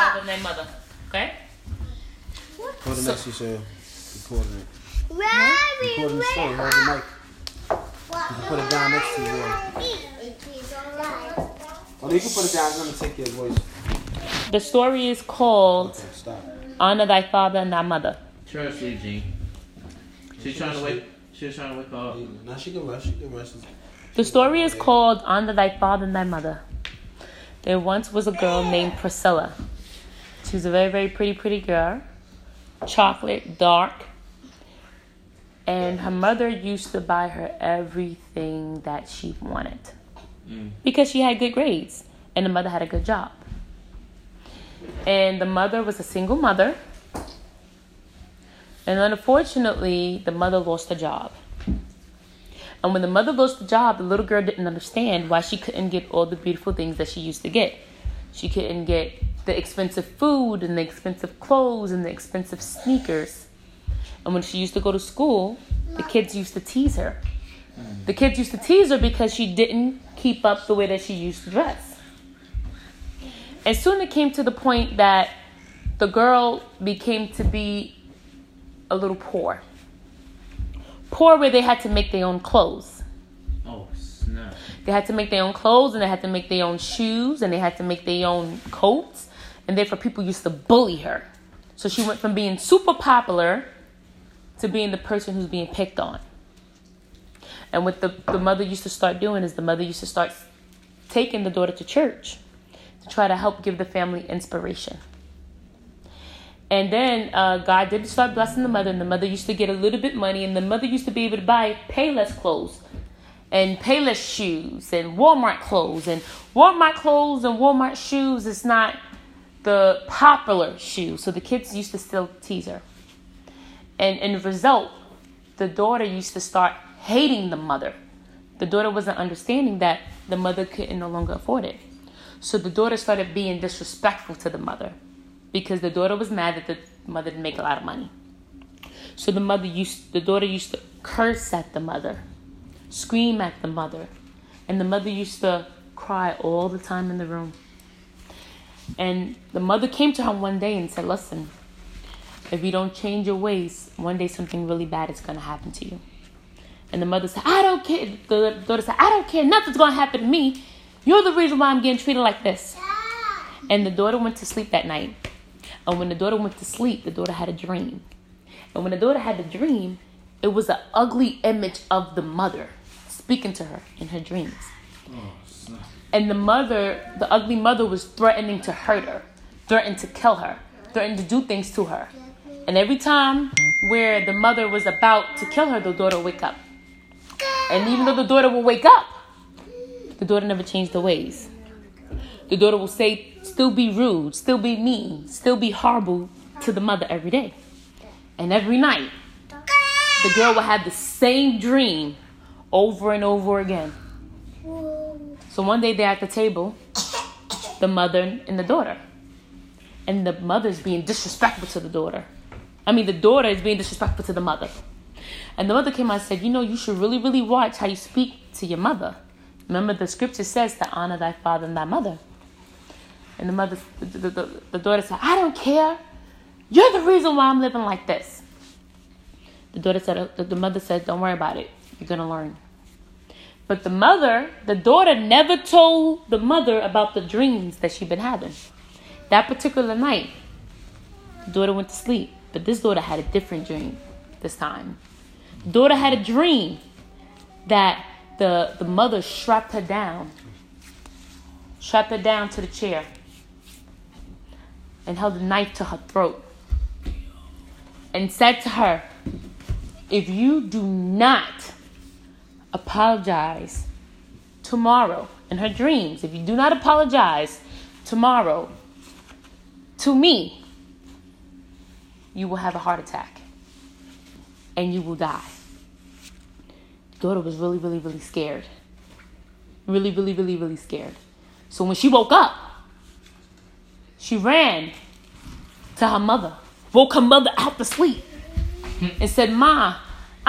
father and their mother. Okay? Hold the next, she said, recording it. Mommy, Recording the story, hold the mic. You can put it down next to you. yeah. Oh, you can put it down, I'm gonna take your voice. The story is called Okay. Honor Thy Father and Thy Mother. Turn her sleep, Gene. She's trying to wake. She's trying to wake up. Now she can rest, she can rest. The story is called Honor Thy Father and Thy Mother. There once was a girl named Priscilla. She was a very, very pretty, pretty girl. Chocolate, dark. And her mother used to buy her everything that she wanted Mm. because she had good grades and the mother had a good job. And the mother was a single mother. And unfortunately, the mother lost her job. And when the mother lost the job, the little girl didn't understand why she couldn't get all the beautiful things that she used to get. She couldn't get the expensive food and the expensive clothes and the expensive sneakers. And when she used to go to school, the kids used to tease her. The kids used to tease her because she didn't keep up the way that she used to dress. And soon it came to the point that the girl became to be a little poor. Poor where they had to make their own clothes. Oh snap! They had to make their own clothes and they had to make their own shoes and they had to make their own coats. And therefore, people used to bully her. So she went from being super popular to being the person who's being picked on. And what the, the mother used to start doing is the mother used to start taking the daughter to church to try to help give the family inspiration. And then uh, God did start blessing the mother, and the mother used to get a little bit money, and the mother used to be able to buy Payless clothes and Payless shoes and Walmart clothes. And Walmart clothes and Walmart shoes is not the popular shoe, so the kids used to still tease her. And in result, the daughter used to start hating the mother. The daughter wasn't understanding that the mother couldn't no longer afford it. So the daughter started being disrespectful to the mother because the daughter was mad that the mother didn't make a lot of money. So the mother used the daughter used to curse at the mother, scream at the mother, and the mother used to cry all the time in the room. And the mother came to her one day and said, "Listen, if you don't change your ways, one day something really bad is going to happen to you." And the mother said, "I don't care." The daughter said, "I don't care. Nothing's going to happen to me. You're the reason why I'm getting treated like this." And the daughter went to sleep that night. And when the daughter went to sleep, the daughter had a dream. And when the daughter had the dream, it was an ugly image of the mother speaking to her in her dreams. Oh. And the mother, the ugly mother, was threatening to hurt her, threatened to kill her, threatened to do things to her. And every time where the mother was about to kill her, the daughter would wake up. And even though the daughter will wake up, the daughter never changed her ways. The daughter will say, still be rude, still be mean, still be horrible to the mother every day. And every night, the girl will have the same dream over and over again. So one day they're at the table, the mother and the daughter. And the mother's being disrespectful to the daughter. I mean, the daughter is being disrespectful to the mother. And the mother came out and said, You know, you should really, really watch how you speak to your mother. Remember, the scripture says to honor thy father and thy mother. And the mother, the, the, the, daughter said, I don't care. You're the reason why I'm living like this. The daughter said, uh, the, the mother said, Don't worry about it. You're going to learn. But the mother, the daughter never told the mother about the dreams that she'd been having. That particular night, the daughter went to sleep. But this daughter had a different dream this time. The daughter had a dream that the, the mother strapped her down, strapped her down to the chair, and held a knife to her throat, and said to her, If you do not apologize tomorrow in her dreams, if you do not apologize tomorrow to me, you will have a heart attack and you will die. The daughter was really, really, really scared. Really, really, really, really scared. So when she woke up, she ran to her mother, woke her mother out to sleep, and said, Ma,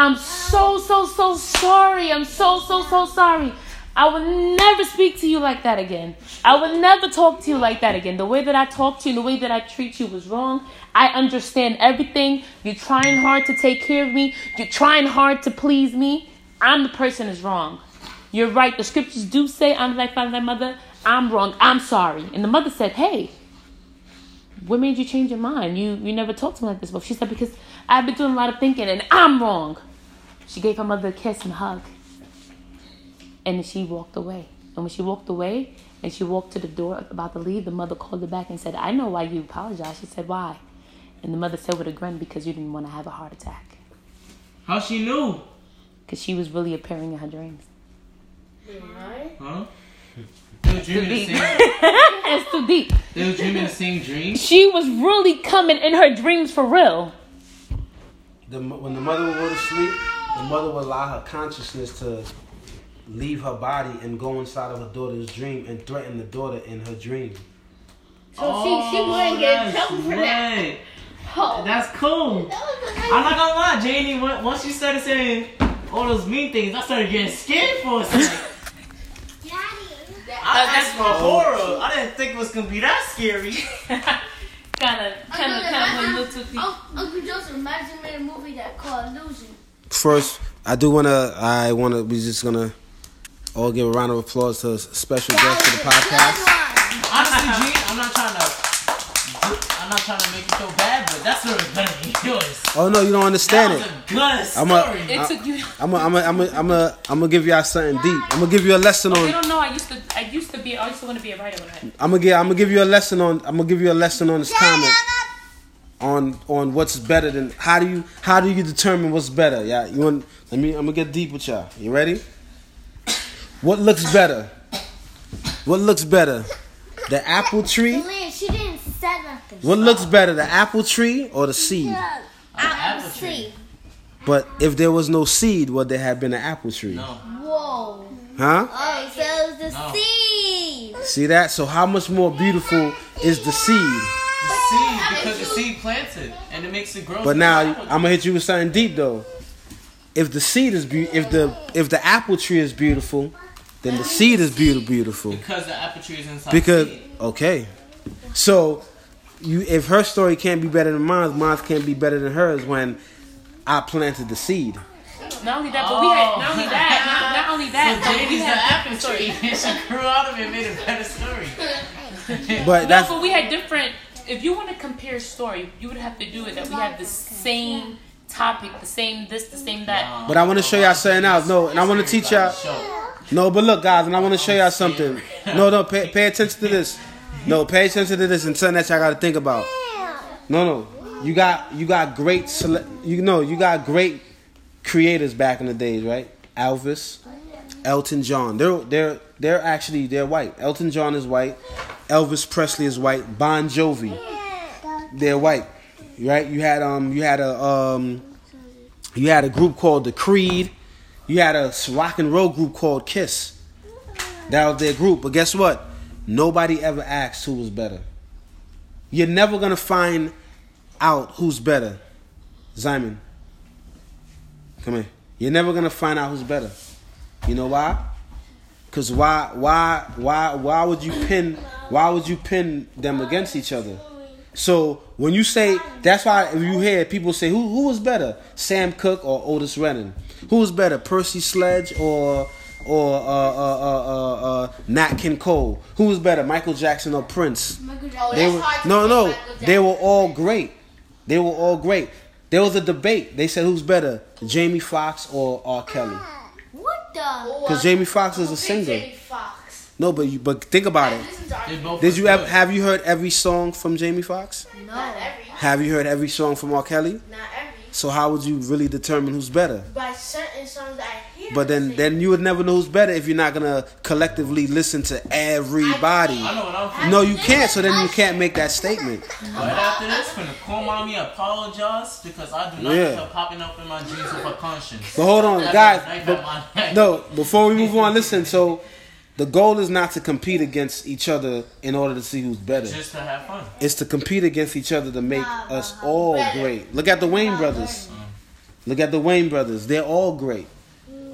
I'm so, so, so sorry. I'm so, so, so sorry. I will never speak to you like that again. I will never talk to you like that again. The way that I talk to you, the way that I treat you was wrong. I understand everything. You're trying hard to take care of me. You're trying hard to please me. I'm the person is wrong. You're right. The scriptures do say, I'm thy father, thy mother. I'm wrong. I'm sorry. And the mother said, Hey, what made you change your mind? You you never talked to me like this before. She said, Because I've been doing a lot of thinking and I'm wrong. She gave her mother a kiss and a hug. And she walked away. And when she walked away and she walked to the door about to leave, the mother called her back and said, I know why you apologized. She said, Why? And the mother said with a grin, Because you didn't want to have a heart attack. How she knew? Because she was really appearing in her dreams. Why? Huh? They were dreaming the same. It's too deep. They were dreaming the same dream. She was really coming in her dreams for real. The, when the mother would go to sleep, the mother would allow her consciousness to leave her body and go inside of her daughter's dream and threaten the daughter in her dream. So she, she oh, wouldn't get in that's trouble for that. Oh. That's cool. I'm not gonna lie, Janie. Once you started saying all those mean things, I started getting scared for a second. I asked for horror. I didn't think it was gonna be that scary. Kind of, kind of, kind of went a little uh-huh. too deep. Oh, Uncle Joseph, imagine made a movie that called Illusion. First, I do wanna. I wanna. We just gonna all give a round of applause to a special guest for the podcast. Honestly, Gene, I'm not trying to. I'm not trying to make you feel bad, but that story is better than yours. Oh no, you don't That understand was it. a good story. I'm a- It took you. I'm gonna, I'm gonna, I'm gonna, I'm gonna, I'm gonna give y'all something deep. I'm gonna give you a lesson oh, You on. don't know. I used to. I used to be. I used to want to be a writer when I. I'm gonna give, I'm gonna give you a lesson on. I'm gonna give you a lesson on this comment. On on what's better than how do you how do you determine what's better? Yeah, you want? Let me. I'm gonna get deep with y'all. You ready? What looks better? What looks better? The apple tree. She didn't say nothing. What looks better, the apple tree or the seed? Apple tree. But if there was no seed, would there have been an apple tree? No. Whoa. Huh? Oh, so it was the No. seed. See that? So how much more beautiful is the seed? The seed, because the seed planted, and it makes it grow. But now I'm gonna hit you with something deep though. If the seed is be- if the if the apple tree is beautiful, then the seed is beautiful beautiful. because the apple tree is inside. Because the seed. okay, so you if her story can't be better than mine, mine can't be better than hers when I planted the seed. Not only that, but we had. Not only oh. that. Not, not only that. So but Janie's the apple different tree, and she grew out of it and made a better story. But No, that's but we had different. If you want to compare story, you would have to do it that we have the same topic, the same this, the same that. but I want to show y'all something else. No, and I want to teach y'all. No, but look, guys, and I want to show y'all something. No, no, pay, pay attention to this. No, pay attention to this and something that y'all got to think about. No, no, you got you got great sele- you know you got great creators back in the days, right? Elvis, Elton John. They're they're they're actually they're white. Elton John is white. Elvis Presley is white. Bon Jovi, they're white, right? You had um you had a um you had a group called the Creed. You had a rock and roll group called Kiss. That was their group. But guess what? Nobody ever asked who was better. You're never gonna find out who's better. Simon. Come here. You're never gonna find out who's better. You know why? Cause why why why why would you pin why would you pin them against each other? So when you say that's why you hear people say who who was better, Sam Cooke or Otis Redding, who was better, Percy Sledge or or uh, uh, uh, uh, uh, Nat King Cole, who was better, Michael Jackson or Prince? Oh, They were no no, they were all great. They were all great. There was a debate. They said who's better, Jamie Foxx or R. Kelly? What the? Because Jamie Foxx is a singer. No, but you but think about it. Did you were ever have you heard every song from Jamie Foxx? No, Have you heard every song from R. Kelly? not every. So how would you really determine who's better? By certain songs I hear. But then then you would never know who's better if you're not gonna collectively listen to everybody. I know what I'm feeling. No, you can't. So then you can't make that statement. But after this, can the cool mommy apologize because I do not Yeah. want popping up in my dreams with her conscience. But hold on, guys. but- at my neck. no, before we move on, listen. So the goal is not to compete against each other in order to see who's better. Just to have fun. It's to compete against each other to make us all great. Look at the Wayans brothers. Look at the Wayans brothers. They're all great.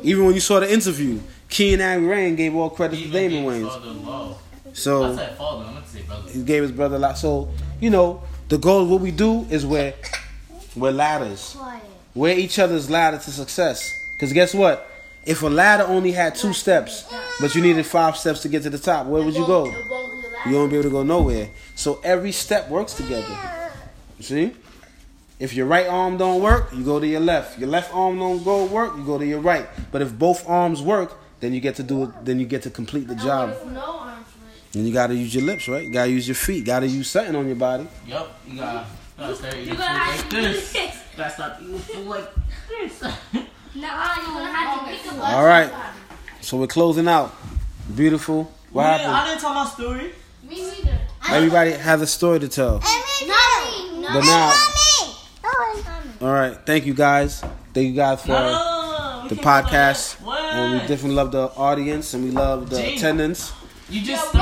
Even when you saw the interview, Keenen and Rain gave all credit to Damon gave Wayans. father love. I So father. I meant to say brother. he gave his brother a lot. So you know, the goal, what we do is we're we're ladders. Quiet. We're each other's ladder to success. Because guess what? If a ladder only had two steps, but you needed five steps to get to the top, where would you go? You won't be able to go nowhere. So every step works together. You see? If your right arm don't work, you go to your left. Your left arm don't go work, you go to your right. But if both arms work, then you get to do it. Then you get to complete the job. No arms. And you gotta use your lips, right? You gotta use your feet. Gotta use something on your body. Yep, You gotta, you gotta You gotta have like do this. this. Gotta stop eating food like this. Nah, you gonna have to pick up. All right. So we're closing out. Beautiful. What I happened? didn't tell my story. Me neither. Everybody has a story to tell. Nothing. But now, all right. Thank you guys. Thank you guys for No, the can't go like podcast. And we definitely love the audience and we love the Gee. attendance. You just.